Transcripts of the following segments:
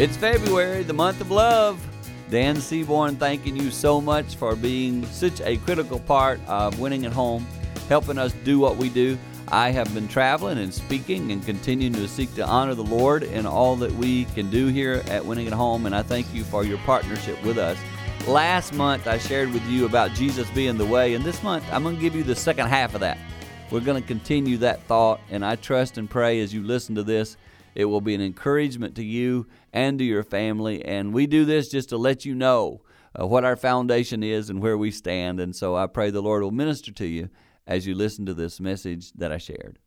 It's February, the month of love. Dan Seaborn, thanking you so much for being such a critical part of winning at home, helping us do what we do. I have been traveling and speaking and continuing to seek to honor the Lord in all that we can do here at Winning at Home, and I thank you for your partnership with us. Last month, I shared with you about Jesus being the way, and this month, I'm going to give you the second half of that. We're going to continue that thought, and I trust and pray as you listen to this it will be an encouragement to you and to your family. And we do this just to let you know uh, what our foundation is and where we stand. And so I pray the Lord will minister to you as you listen to this message that I shared.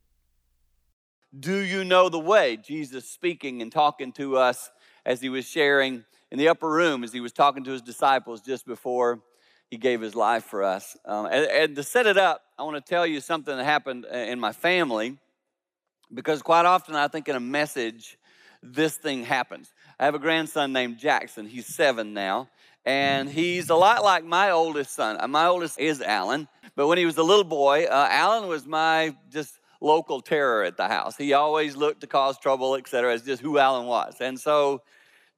Do you know the way? Jesus speaking and talking to us as he was sharing in the upper room, as he was talking to his disciples just before he gave his life for us. Um, and, and to set it up, I want to tell you something that happened uh, in my family because quite often I think in a message, this thing happens. I have a grandson named Jackson. He's seven now, and he's a lot like my oldest son. Uh, my oldest is Alan, but when he was a little boy, uh, Alan was my just local terror at the house. He always looked to cause trouble, etc. It's just who Alan was. And so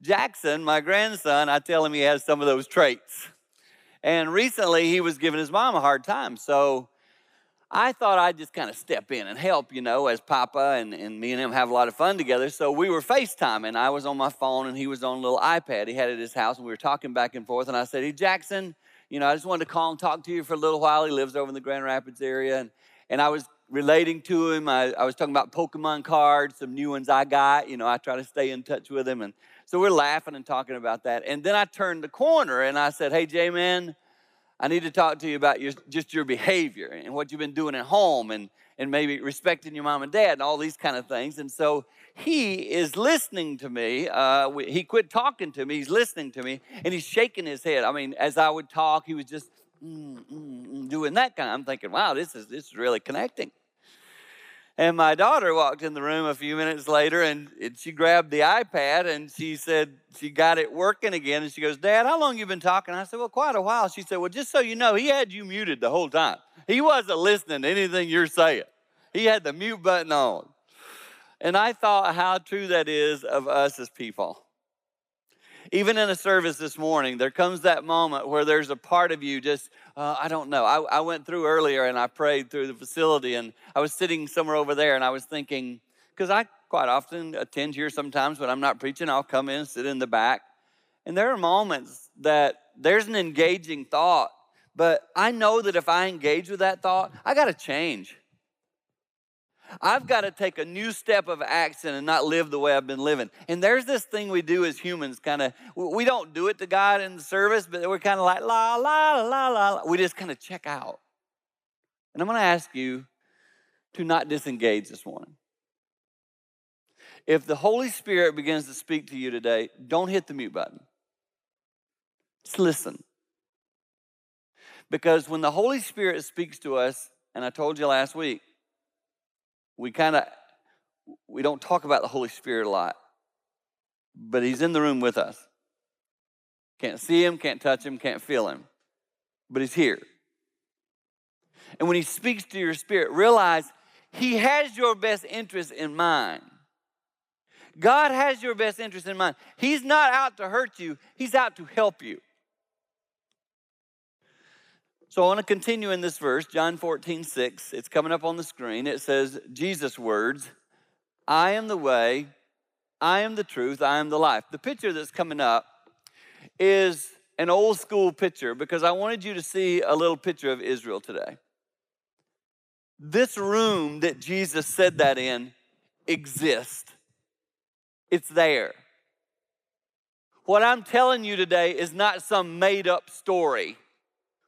Jackson, my grandson, I tell him he has some of those traits. And recently he was giving his mom a hard time. So I thought I'd just kind of step in and help, you know, as Papa and, and me and him have a lot of fun together. So we were FaceTiming. I was on my phone and he was on a little iPad he had at his house, and we were talking back and forth. And I said, Hey, Jackson, you know, I just wanted to call and talk to you for a little while. He lives over in the Grand Rapids area. And, and I was relating to him. I, I was talking about Pokemon cards, some new ones I got. You know, I try to stay in touch with him. And so we're laughing and talking about that. And then I turned the corner and I said, Hey, J Man, I need to talk to you about your, just your behavior and what you've been doing at home and, and maybe respecting your mom and dad and all these kind of things. And so he is listening to me. Uh, he quit talking to me. He's listening to me and he's shaking his head. I mean, as I would talk, he was just mm, mm, mm, doing that kind. of, I'm thinking, wow, this is, this is really connecting. And my daughter walked in the room a few minutes later and she grabbed the iPad and she said she got it working again. And she goes, Dad, how long you been talking? I said, Well, quite a while. She said, Well, just so you know, he had you muted the whole time. He wasn't listening to anything you're saying. He had the mute button on. And I thought how true that is of us as people. Even in a service this morning, there comes that moment where there's a part of you just, uh, I don't know. I, I went through earlier and I prayed through the facility, and I was sitting somewhere over there and I was thinking, because I quite often attend here sometimes when I'm not preaching, I'll come in sit in the back. And there are moments that there's an engaging thought, but I know that if I engage with that thought, I got to change. I've got to take a new step of action and not live the way I've been living. And there's this thing we do as humans, kind of, we don't do it to God in the service, but we're kind of like, la, la, la, la, la. We just kind of check out. And I'm going to ask you to not disengage this morning. If the Holy Spirit begins to speak to you today, don't hit the mute button. Just listen. Because when the Holy Spirit speaks to us, and I told you last week, we kind of we don't talk about the Holy Spirit a lot, but He's in the room with us. Can't see Him, can't touch Him, can't feel Him, but He's here. And when He speaks to your spirit, realize He has your best interest in mind. God has your best interest in mind. He's not out to hurt you, He's out to help you. So I want to continue in this verse, John 14, 6. It's coming up on the screen. It says, Jesus' words, I am the way, I am the truth, I am the life. The picture that's coming up is an old school picture because I wanted you to see a little picture of Israel today. This room that Jesus said that in exists, it's there. What I'm telling you today is not some made up story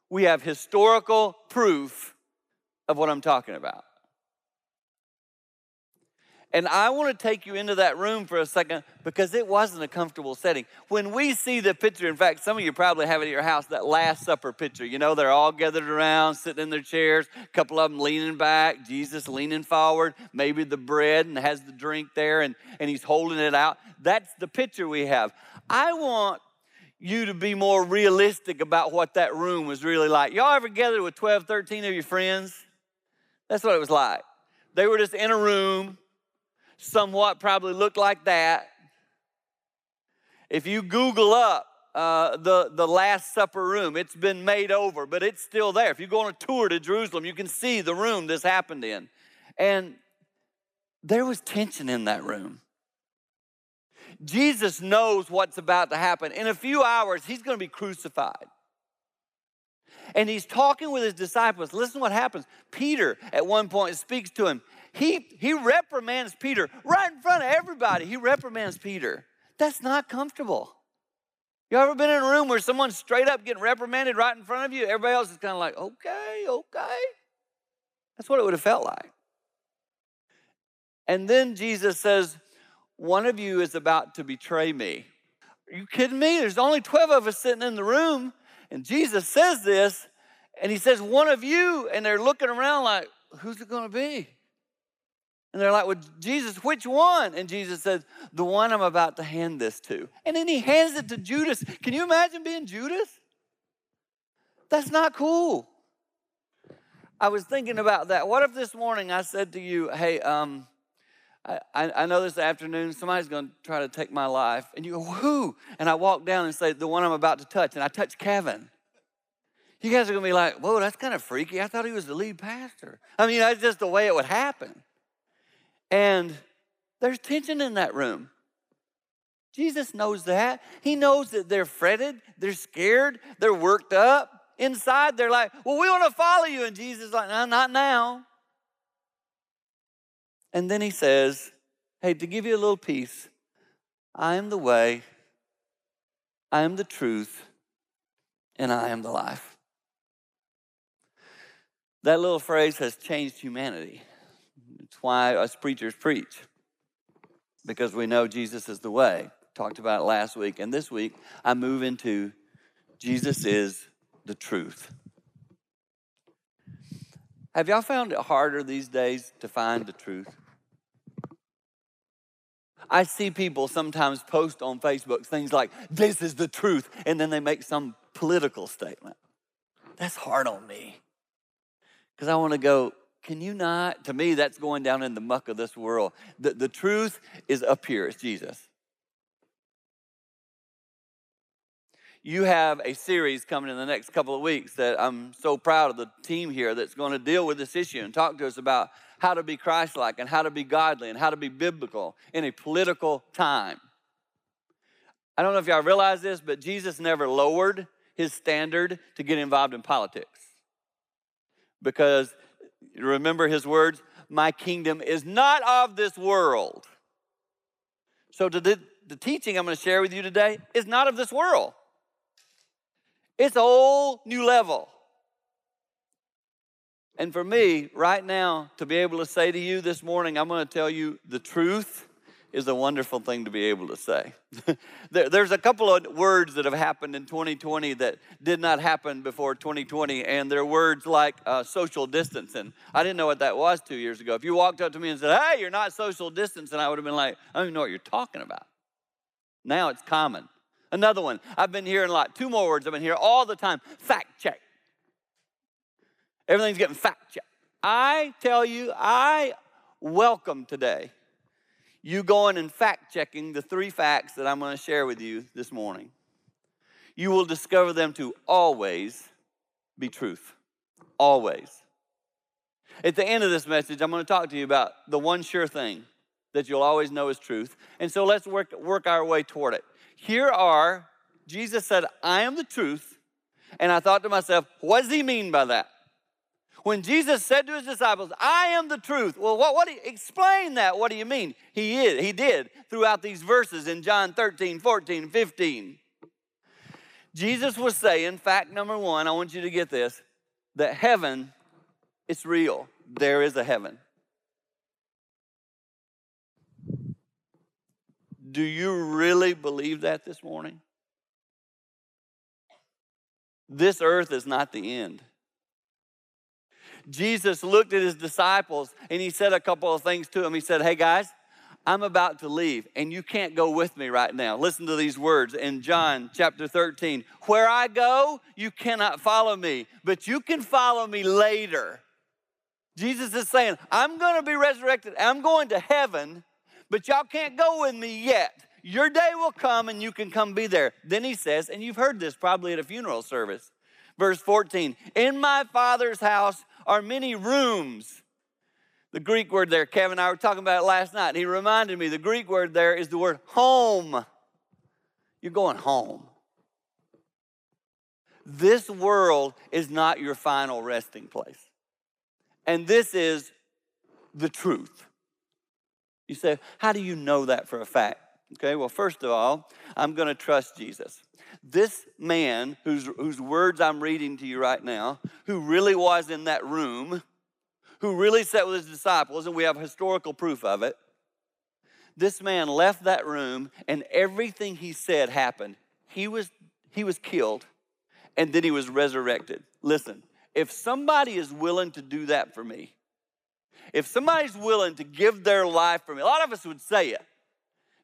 we have historical proof of what I'm talking about. And I want to take you into that room for a second because it wasn't a comfortable setting. When we see the picture, in fact, some of you probably have it at your house, that Last Supper picture. You know, they're all gathered around, sitting in their chairs, a couple of them leaning back, Jesus leaning forward, maybe the bread and has the drink there, and, and he's holding it out. That's the picture we have. I want you to be more realistic about what that room was really like. Y'all ever gathered with 12, 13 of your friends? That's what it was like. They were just in a room, somewhat probably looked like that. If you Google up uh, the, the Last Supper room, it's been made over, but it's still there. If you go on a tour to Jerusalem, you can see the room this happened in. And there was tension in that room. Jesus knows what's about to happen. In a few hours, he's going to be crucified. And he's talking with his disciples. Listen what happens. Peter, at one point, speaks to him. He, he reprimands Peter right in front of everybody. He reprimands Peter. That's not comfortable. You ever been in a room where someone's straight up getting reprimanded right in front of you? Everybody else is kind of like, okay, okay. That's what it would have felt like. And then Jesus says, One of you is about to betray me. Are you kidding me? There's only 12 of us sitting in the room. And Jesus says this, and he says, One of you. And they're looking around like, Who's it going to be? And they're like, Well, Jesus, which one? And Jesus says, The one I'm about to hand this to. And then he hands it to Judas. Can you imagine being Judas? That's not cool. I was thinking about that. What if this morning I said to you, Hey, um, I, I know this afternoon somebody's going to try to take my life. And you go, who? And I walk down and say, the one I'm about to touch. And I touch Kevin. You guys are going to be like, whoa, that's kind of freaky. I thought he was the lead pastor. I mean, that's just the way it would happen. And there's tension in that room. Jesus knows that. He knows that they're fretted, they're scared, they're worked up. Inside, they're like, well, we want to follow you. And Jesus is like, no, not now. And then he says, Hey, to give you a little peace, I am the way, I am the truth, and I am the life. That little phrase has changed humanity. It's why us preachers preach, because we know Jesus is the way. Talked about it last week. And this week, I move into Jesus is the truth. Have y'all found it harder these days to find the truth? I see people sometimes post on Facebook things like, this is the truth, and then they make some political statement. That's hard on me. Because I want to go, can you not? To me, that's going down in the muck of this world. The, the truth is up here, it's Jesus. You have a series coming in the next couple of weeks that I'm so proud of the team here that's going to deal with this issue and talk to us about how to be Christ like and how to be godly and how to be biblical in a political time. I don't know if y'all realize this, but Jesus never lowered his standard to get involved in politics. Because remember his words, my kingdom is not of this world. So the, the teaching I'm going to share with you today is not of this world. It's a whole new level. And for me, right now, to be able to say to you this morning, I'm going to tell you the truth is a wonderful thing to be able to say. there's a couple of words that have happened in 2020 that did not happen before 2020, and they're words like uh, social distancing. I didn't know what that was two years ago. If you walked up to me and said, Hey, you're not social distancing, I would have been like, I don't even know what you're talking about. Now it's common. Another one. I've been hearing a lot. Two more words I've been hearing all the time. Fact check. Everything's getting fact checked. I tell you, I welcome today you going and fact checking the three facts that I'm going to share with you this morning. You will discover them to always be truth. Always. At the end of this message, I'm going to talk to you about the one sure thing that you'll always know is truth. And so let's work, work our way toward it here are, Jesus said, I am the truth. And I thought to myself, what does he mean by that? When Jesus said to his disciples, I am the truth. Well, what, what explain that? What do you mean? He is, he did throughout these verses in John 13, 14, 15. Jesus was saying, fact number one, I want you to get this, that heaven, it's real. There is a heaven. Do you really believe that this morning? This earth is not the end. Jesus looked at his disciples and he said a couple of things to them. He said, Hey guys, I'm about to leave and you can't go with me right now. Listen to these words in John chapter 13. Where I go, you cannot follow me, but you can follow me later. Jesus is saying, I'm going to be resurrected. I'm going to heaven, but y'all can't go with me yet. Your day will come and you can come be there. Then he says, and you've heard this probably at a funeral service. Verse 14 In my Father's house are many rooms. The Greek word there, Kevin and I were talking about it last night. He reminded me the Greek word there is the word home. You're going home. This world is not your final resting place. And this is the truth. You say, How do you know that for a fact? Okay, well, first of all, I'm going to trust Jesus. This man, whose, whose words I'm reading to you right now, who really was in that room, who really sat with his disciples, and we have historical proof of it, this man left that room and everything he said happened. He was, he was killed and then he was resurrected. Listen, if somebody is willing to do that for me, if somebody's willing to give their life for me, a lot of us would say it.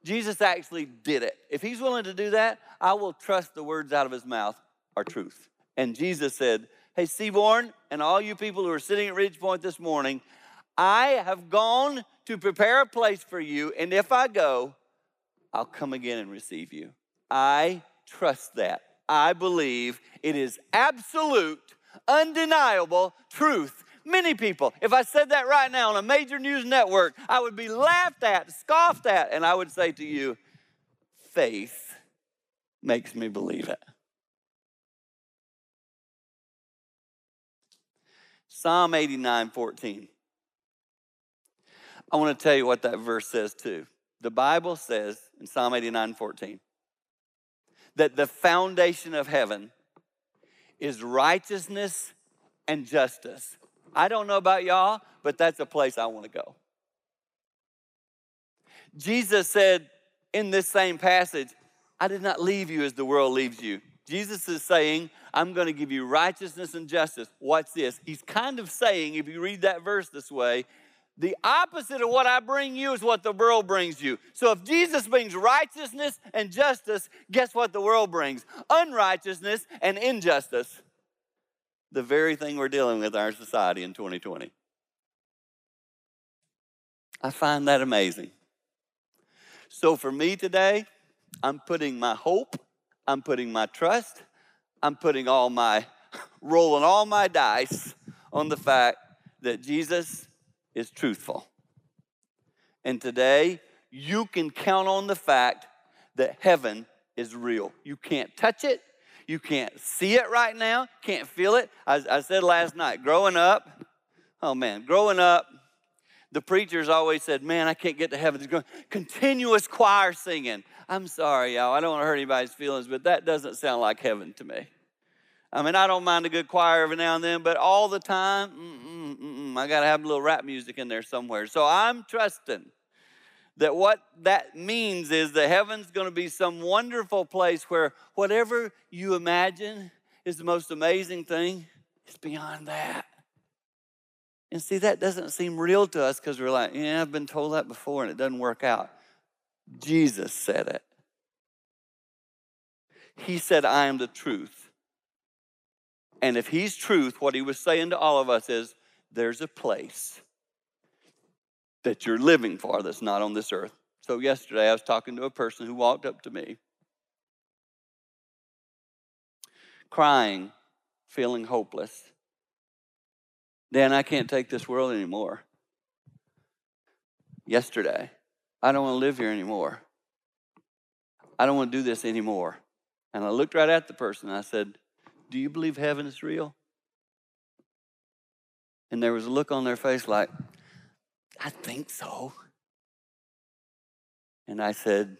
Jesus actually did it. If he's willing to do that, I will trust the words out of his mouth are truth. And Jesus said, Hey, Seaborn, and all you people who are sitting at Ridge Point this morning, I have gone to prepare a place for you, and if I go, I'll come again and receive you. I trust that. I believe it is absolute, undeniable truth Many people, if I said that right now on a major news network, I would be laughed at, scoffed at, and I would say to you, faith makes me believe it. Psalm 89 14. I want to tell you what that verse says too. The Bible says in Psalm 89 14 that the foundation of heaven is righteousness and justice. I don't know about y'all, but that's a place I want to go. Jesus said in this same passage, I did not leave you as the world leaves you. Jesus is saying, I'm going to give you righteousness and justice. What's this? He's kind of saying, if you read that verse this way, the opposite of what I bring you is what the world brings you. So if Jesus brings righteousness and justice, guess what the world brings? Unrighteousness and injustice the very thing we're dealing with in our society in 2020. I find that amazing. So for me today, I'm putting my hope, I'm putting my trust, I'm putting all my, rolling all my dice on the fact that Jesus is truthful. And today, you can count on the fact that heaven is real. You can't touch it, you can't see it right now, can't feel it. I, I said last night, growing up, oh man, growing up, the preachers always said, Man, I can't get to heaven. Going continuous choir singing. I'm sorry, y'all. I don't want to hurt anybody's feelings, but that doesn't sound like heaven to me. I mean, I don't mind a good choir every now and then, but all the time, mm-mm, mm-mm, I got to have a little rap music in there somewhere. So I'm trusting that what that means is that heaven's going to be some wonderful place where whatever you imagine is the most amazing thing is beyond that. And see, that doesn't seem real to us because we're like, yeah, I've been told that before and it doesn't work out. Jesus said it. He said, I am the truth. And if He's truth, what He was saying to all of us is, there's a place that you're living for that's not on this earth. So, yesterday I was talking to a person who walked up to me, crying, feeling hopeless. Dan, I can't take this world anymore. Yesterday, I don't want to live here anymore. I don't want to do this anymore. And I looked right at the person I said, Do you believe heaven is real? And there was a look on their face like, I think so. And I said,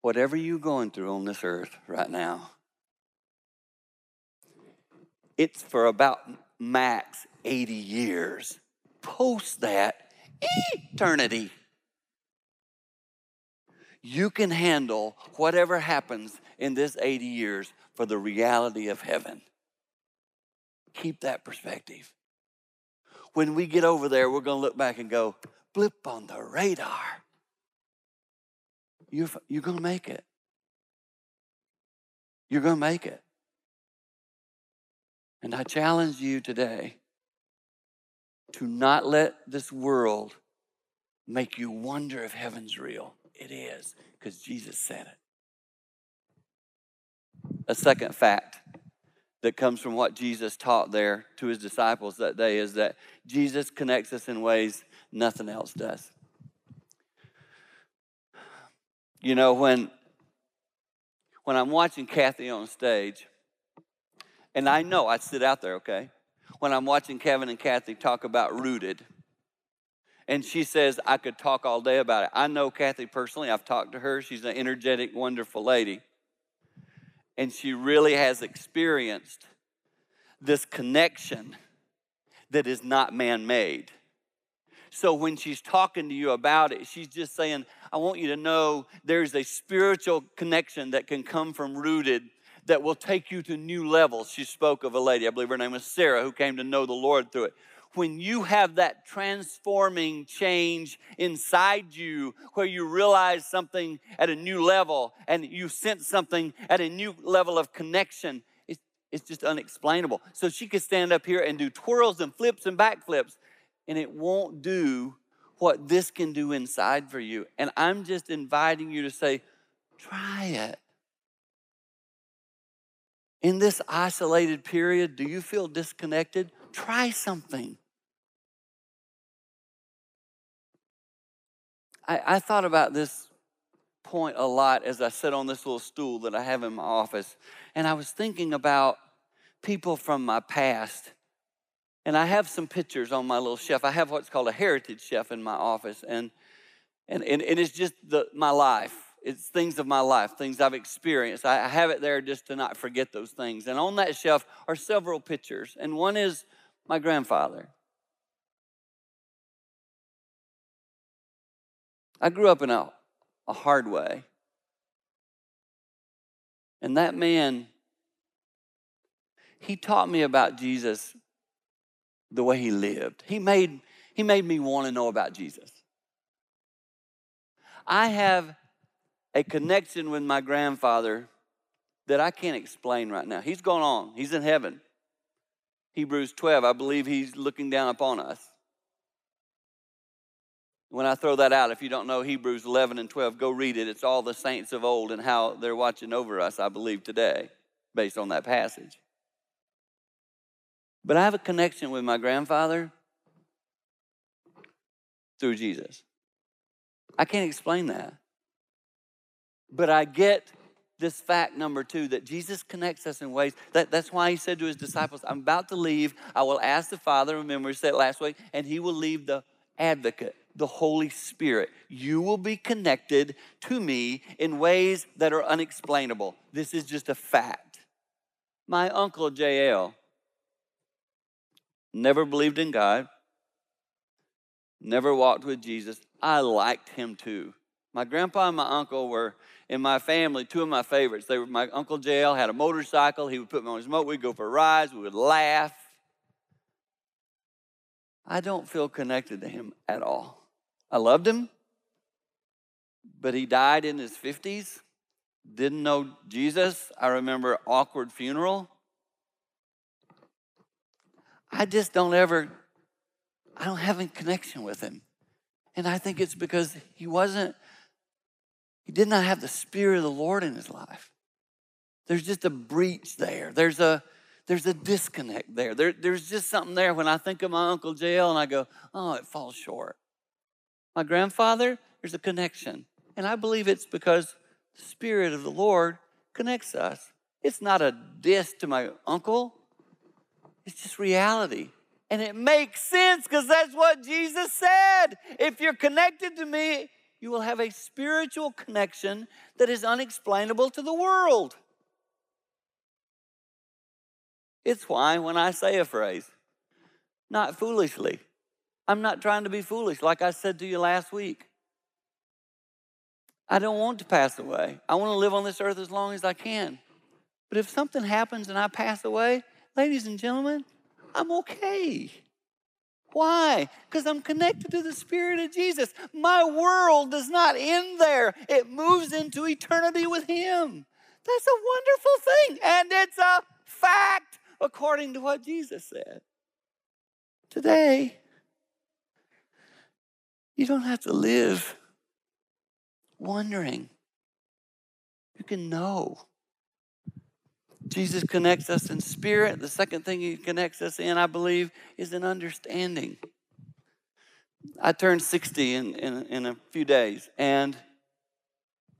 Whatever you're going through on this earth right now, it's for about max 80 years. Post that, eternity. You can handle whatever happens in this 80 years for the reality of heaven. Keep that perspective when we get over there, we're going to look back and go, blip on the radar. You're, you're going to make it. You're going to make it. And I challenge you today to not let this world make you wonder if heaven's real. It is, because Jesus said it. A second fact that comes from what Jesus taught there to his disciples that day is that Jesus connects us in ways nothing else does. You know, when when I'm watching Kathy on stage, and I know I sit out there, okay? When I'm watching Kevin and Kathy talk about rooted, and she says, I could talk all day about it. I know Kathy personally, I've talked to her. She's an energetic, wonderful lady. And she really has experienced this connection that is not man made. So when she's talking to you about it, she's just saying, I want you to know there's a spiritual connection that can come from rooted that will take you to new levels. She spoke of a lady, I believe her name was Sarah, who came to know the Lord through it when you have that transforming change inside you where you realize something at a new level and you sense something at a new level of connection, it's, it's just unexplainable. So she could stand up here and do twirls and flips and backflips, and it won't do what this can do inside for you. And I'm just inviting you to say, try it. In this isolated period, do you feel disconnected? Try something. I, I thought about this point a lot as I sit on this little stool that I have in my office. And I was thinking about people from my past. And I have some pictures on my little shelf. I have what's called a heritage shelf in my office. And, and, and, and it's just the, my life. It's things of my life, things I've experienced. I have it there just to not forget those things. And on that shelf are several pictures. And one is my grandfather. I grew up in a, a hard way. And that man, he taught me about Jesus the way he lived. He made, he made me want to know about Jesus. I have a connection with my grandfather that I can't explain right now. He's gone on, he's in heaven. Hebrews 12, I believe he's looking down upon us. When I throw that out, if you don't know Hebrews 11 and 12, go read it. It's all the saints of old and how they're watching over us, I believe, today, based on that passage. But I have a connection with my grandfather through Jesus. I can't explain that. But I get this fact number two that Jesus connects us in ways that, that's why he said to his disciples, I'm about to leave. I will ask the Father, remember, we said last week, and he will leave the advocate the Holy Spirit. You will be connected to me in ways that are unexplainable. This is just a fact. My uncle JL never believed in God, never walked with Jesus. I liked him too. My grandpa and my uncle were in my family two of my favorites. They were my uncle JL had a motorcycle. He would put me on his motor. We'd go for rides. We would laugh. I don't feel connected to him at all. I loved him, but he died in his 50s. Didn't know Jesus. I remember awkward funeral. I just don't ever, I don't have any connection with him. And I think it's because he wasn't, he did not have the Spirit of the Lord in his life. There's just a breach there. There's a, there's a disconnect there. there. There's just something there when I think of my Uncle JL and I go, oh, it falls short my grandfather, there's a connection. And I believe it's because the Spirit of the Lord connects us. It's not a diss to my uncle, it's just reality. And it makes sense because that's what Jesus said. If you're connected to me, you will have a spiritual connection that is unexplainable to the world. It's why when I say a phrase, not foolishly, I'm not trying to be foolish, like I said to you last week. I don't want to pass away. I want to live on this earth as long as I can. But if something happens and I pass away, ladies and gentlemen, I'm okay. Why? Because I'm connected to the Spirit of Jesus. My world does not end there, it moves into eternity with Him. That's a wonderful thing. And it's a fact according to what Jesus said. Today, You don't have to live wondering. You can know. Jesus connects us in spirit. The second thing he connects us in, I believe, is in understanding. I turned 60 in, in, in a few days, and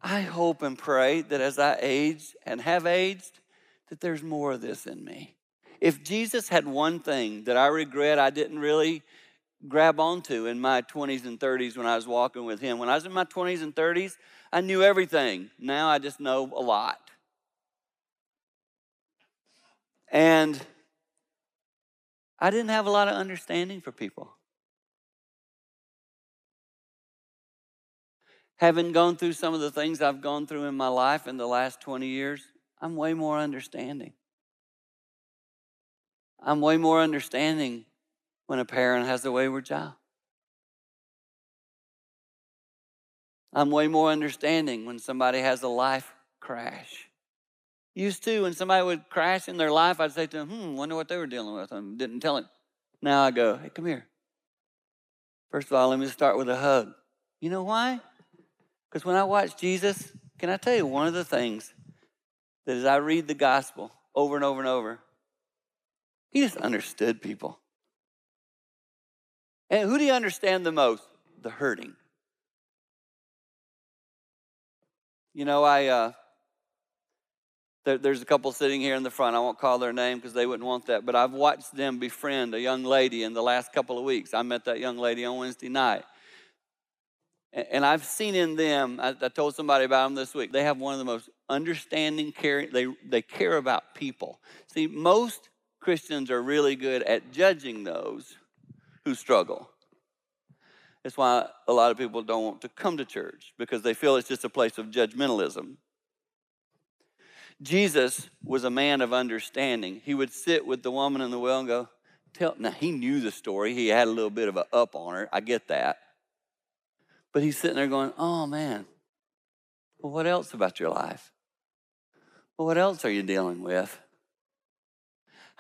I hope and pray that as I age and have aged, that there's more of this in me. If Jesus had one thing that I regret I didn't really grab onto in my 20s and 30s when I was walking with him, when I was in my 20s and 30s, I knew everything. Now I just know a lot. And I didn't have a lot of understanding for people. Having gone through some of the things I've gone through in my life in the last 20 years, I'm way more understanding. I'm way more understanding when a parent has a wayward child. I'm way more understanding when somebody has a life crash. Used to, when somebody would crash in their life, I'd say to them, hmm, wonder what they were dealing with. I didn't tell him. Now I go, hey, come here. First of all, let me start with a hug. You know why? Because when I watch Jesus, can I tell you one of the things that as I read the gospel over and over and over, he just understood people. And who do you understand the most? The hurting. You know, I uh, there, there's a couple sitting here in the front. I won't call their name because they wouldn't want that. But I've watched them befriend a young lady in the last couple of weeks. I met that young lady on Wednesday night. And, and I've seen in them, I, I, told somebody about them this week, they have one of the most understanding, caring, they, they care about people. See, most Christians are really good at judging those who struggle. That's why a lot of people don't want to come to church because they feel it's just a place of judgmentalism. Jesus was a man of understanding. He would sit with the woman in the well and go, Tell, now he knew the story. He had a little bit of a up on her. I get that. But he's sitting there going, Oh man, well, what else about your life? Well, what else are you dealing with?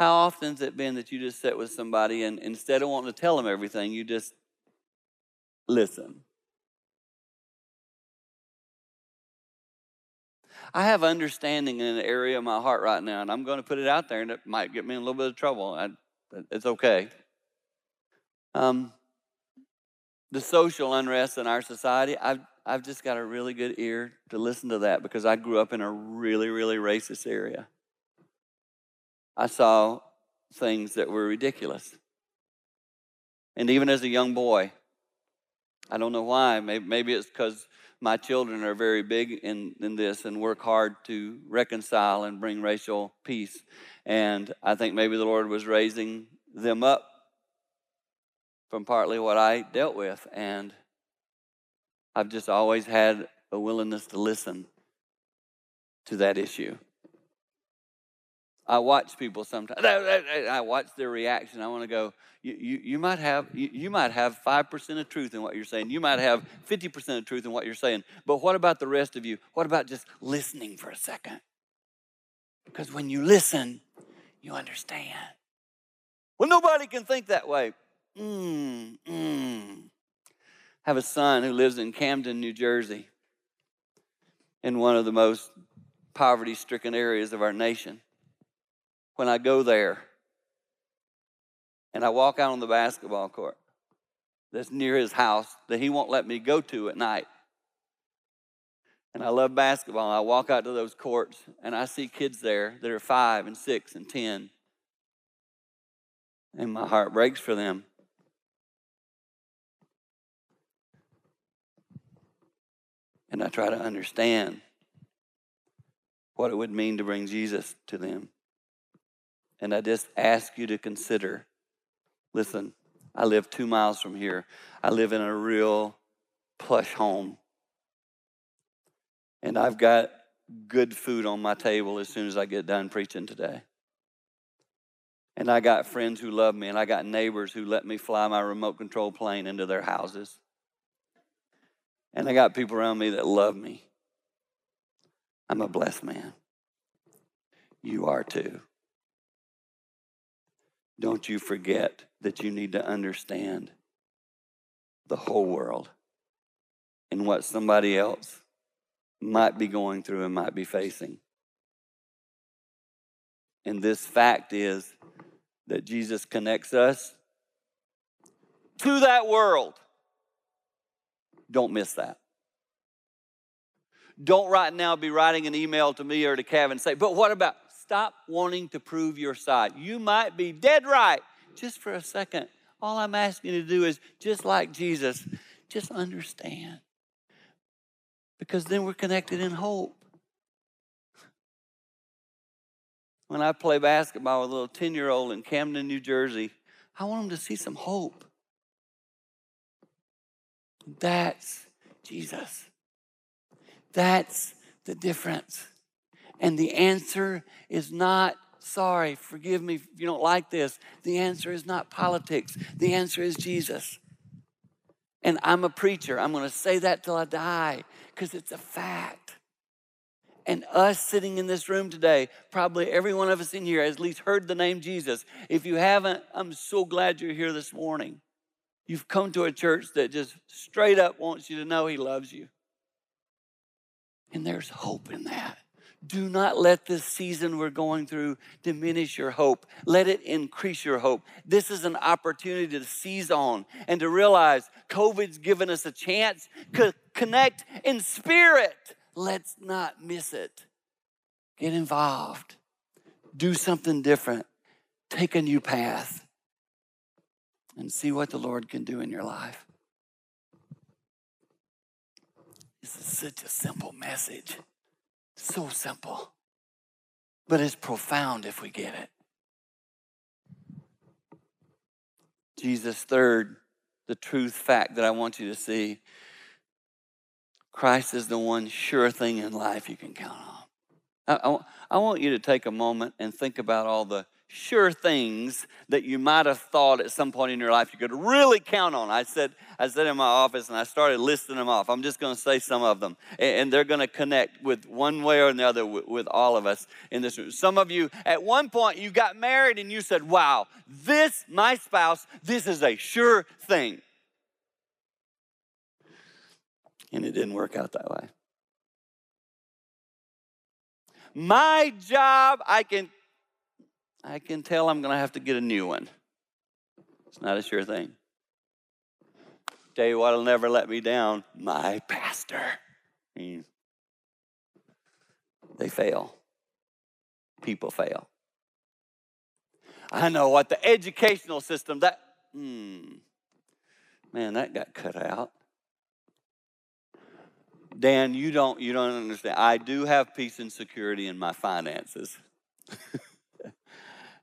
How often has it been that you just sit with somebody and instead of wanting to tell them everything, you just listen? I have understanding in an area of my heart right now, and I'm going to put it out there, and it might get me in a little bit of trouble. I, it's okay. Um, the social unrest in our society, I've, I've just got a really good ear to listen to that because I grew up in a really, really racist area. I saw things that were ridiculous. And even as a young boy, I don't know why. Maybe, maybe it's because my children are very big in, in this and work hard to reconcile and bring racial peace. And I think maybe the Lord was raising them up from partly what I dealt with. And I've just always had a willingness to listen to that issue. I watch people sometimes. I watch their reaction. I want to go. You, you, you might have you, might have five percent of truth in what you're saying. You might have fifty percent of truth in what you're saying. But what about the rest of you? What about just listening for a second? Because when you listen, you understand. Well, nobody can think that way. Mm, mm. I have a son who lives in Camden, New Jersey, in one of the most poverty-stricken areas of our nation when I go there and I walk out on the basketball court that's near his house that he won't let me go to at night. And I love basketball. I walk out to those courts and I see kids there that are five and six and ten. And my heart breaks for them. And I try to understand what it would mean to bring Jesus to them. And I just ask you to consider listen, I live two miles from here. I live in a real plush home. And I've got good food on my table as soon as I get done preaching today. And I got friends who love me, and I got neighbors who let me fly my remote control plane into their houses. And I got people around me that love me. I'm a blessed man. You are too don't you forget that you need to understand the whole world and what somebody else might be going through and might be facing. And this fact is that Jesus connects us to that world. Don't miss that. Don't right now be writing an email to me or to Kevin and say, but what about? Stop wanting to prove your side. You might be dead right just for a second. All I'm asking you to do is just like Jesus, just understand. Because then we're connected in hope. When I play basketball with a little 10 year old in Camden, New Jersey, I want them to see some hope. That's Jesus. That's the difference. And the answer is not sorry, forgive me if you don't like this. The answer is not politics, the answer is Jesus. And I'm a preacher. I'm going to say that till I die because it's a fact. And us sitting in this room today, probably every one of us in here has at least heard the name Jesus. If you haven't, I'm so glad you're here this morning. You've come to a church that just straight up wants you to know He loves you. And there's hope in that. Do not let this season we're going through diminish your hope. Let it increase your hope. This is an opportunity to seize on and to realize COVID's given us a chance to connect in spirit. Let's not miss it. Get involved. Do something different. Take a new path and see what the Lord can do in your life. This is such a simple message. So simple. But it's profound if we get it. Jesus, third, the truth fact that I want you to see Christ is the one sure thing in life you can count on. I, I, I want you to take a moment and think about all the sure things that you might have thought at some point in your life you could really count on. I said, I said in my office and I started listing them off. I'm just going to say some of them, and they're going to connect with one way or another with, all of us in this room. Some of you, at one point, you got married and you said, Wow, this, my spouse, this is a sure thing. And it didn't work out that way. My job, I can I can tell I'm going to have to get a new one. It's not a sure thing. Tell you what'll never let me down my pastor. They fail. People fail. I know what the educational system that hmm, man that got cut out. Dan, you don't you don't understand. I do have peace and security in my finances.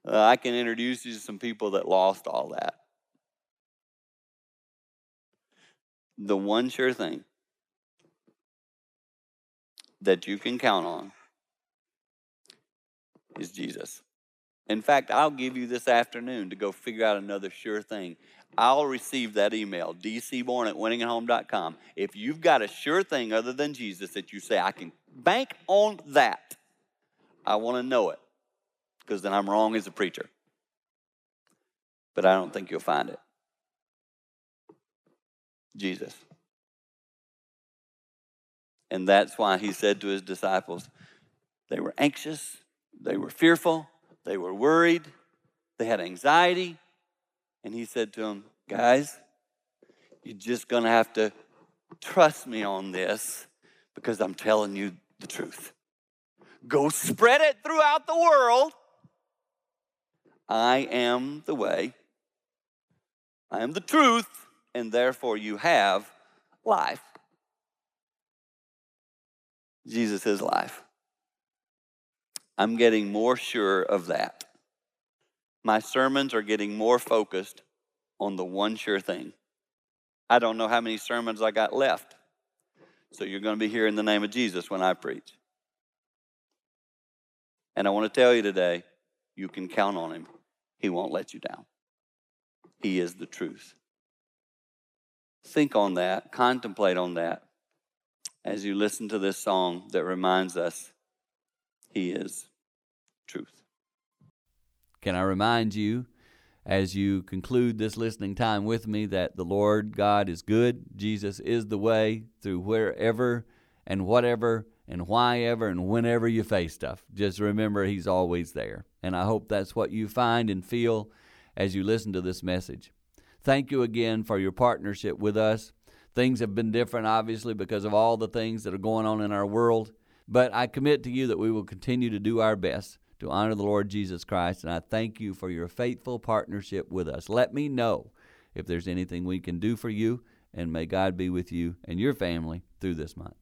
uh, I can introduce you to some people that lost all that. The one sure thing that you can count on is Jesus. In fact, I'll give you this afternoon to go figure out another sure thing. I'll receive that email, dseaborn at winningathome.com. If you've got a sure thing other than Jesus that you say, I can bank on that, I want to know it because then I'm wrong as a preacher. But I don't think you'll find it. Jesus. And that's why he said to his disciples, they were anxious, they were fearful, they were worried, they had anxiety. And he said to them, Guys, you're just going to have to trust me on this because I'm telling you the truth. Go spread it throughout the world I am the way, I am the truth, and therefore you have life. Jesus is life. I'm getting more sure of that. My sermons are getting more focused on the one sure thing. I don't know how many sermons I got left. So you're going to be hearing the name of Jesus when I preach. And I want to tell you today, you can count on him. He won't let you down. He is the truth. Think on that, contemplate on that as you listen to this song that reminds us He is truth. Can I remind you, as you conclude this listening time with me that the Lord God is good. Jesus is the way through wherever and whatever and why ever and whenever you face stuff. Just remember He's always there. And I hope that's what you find and feel as you listen to this message. Thank you again for your partnership with us. Things have been different, obviously, because of all the things that are going on in our world. But I commit to you that we will continue to do our best to honor the Lord Jesus Christ. And I thank you for your faithful partnership with us. Let me know if there's anything we can do for you. And may God be with you and your family through this month.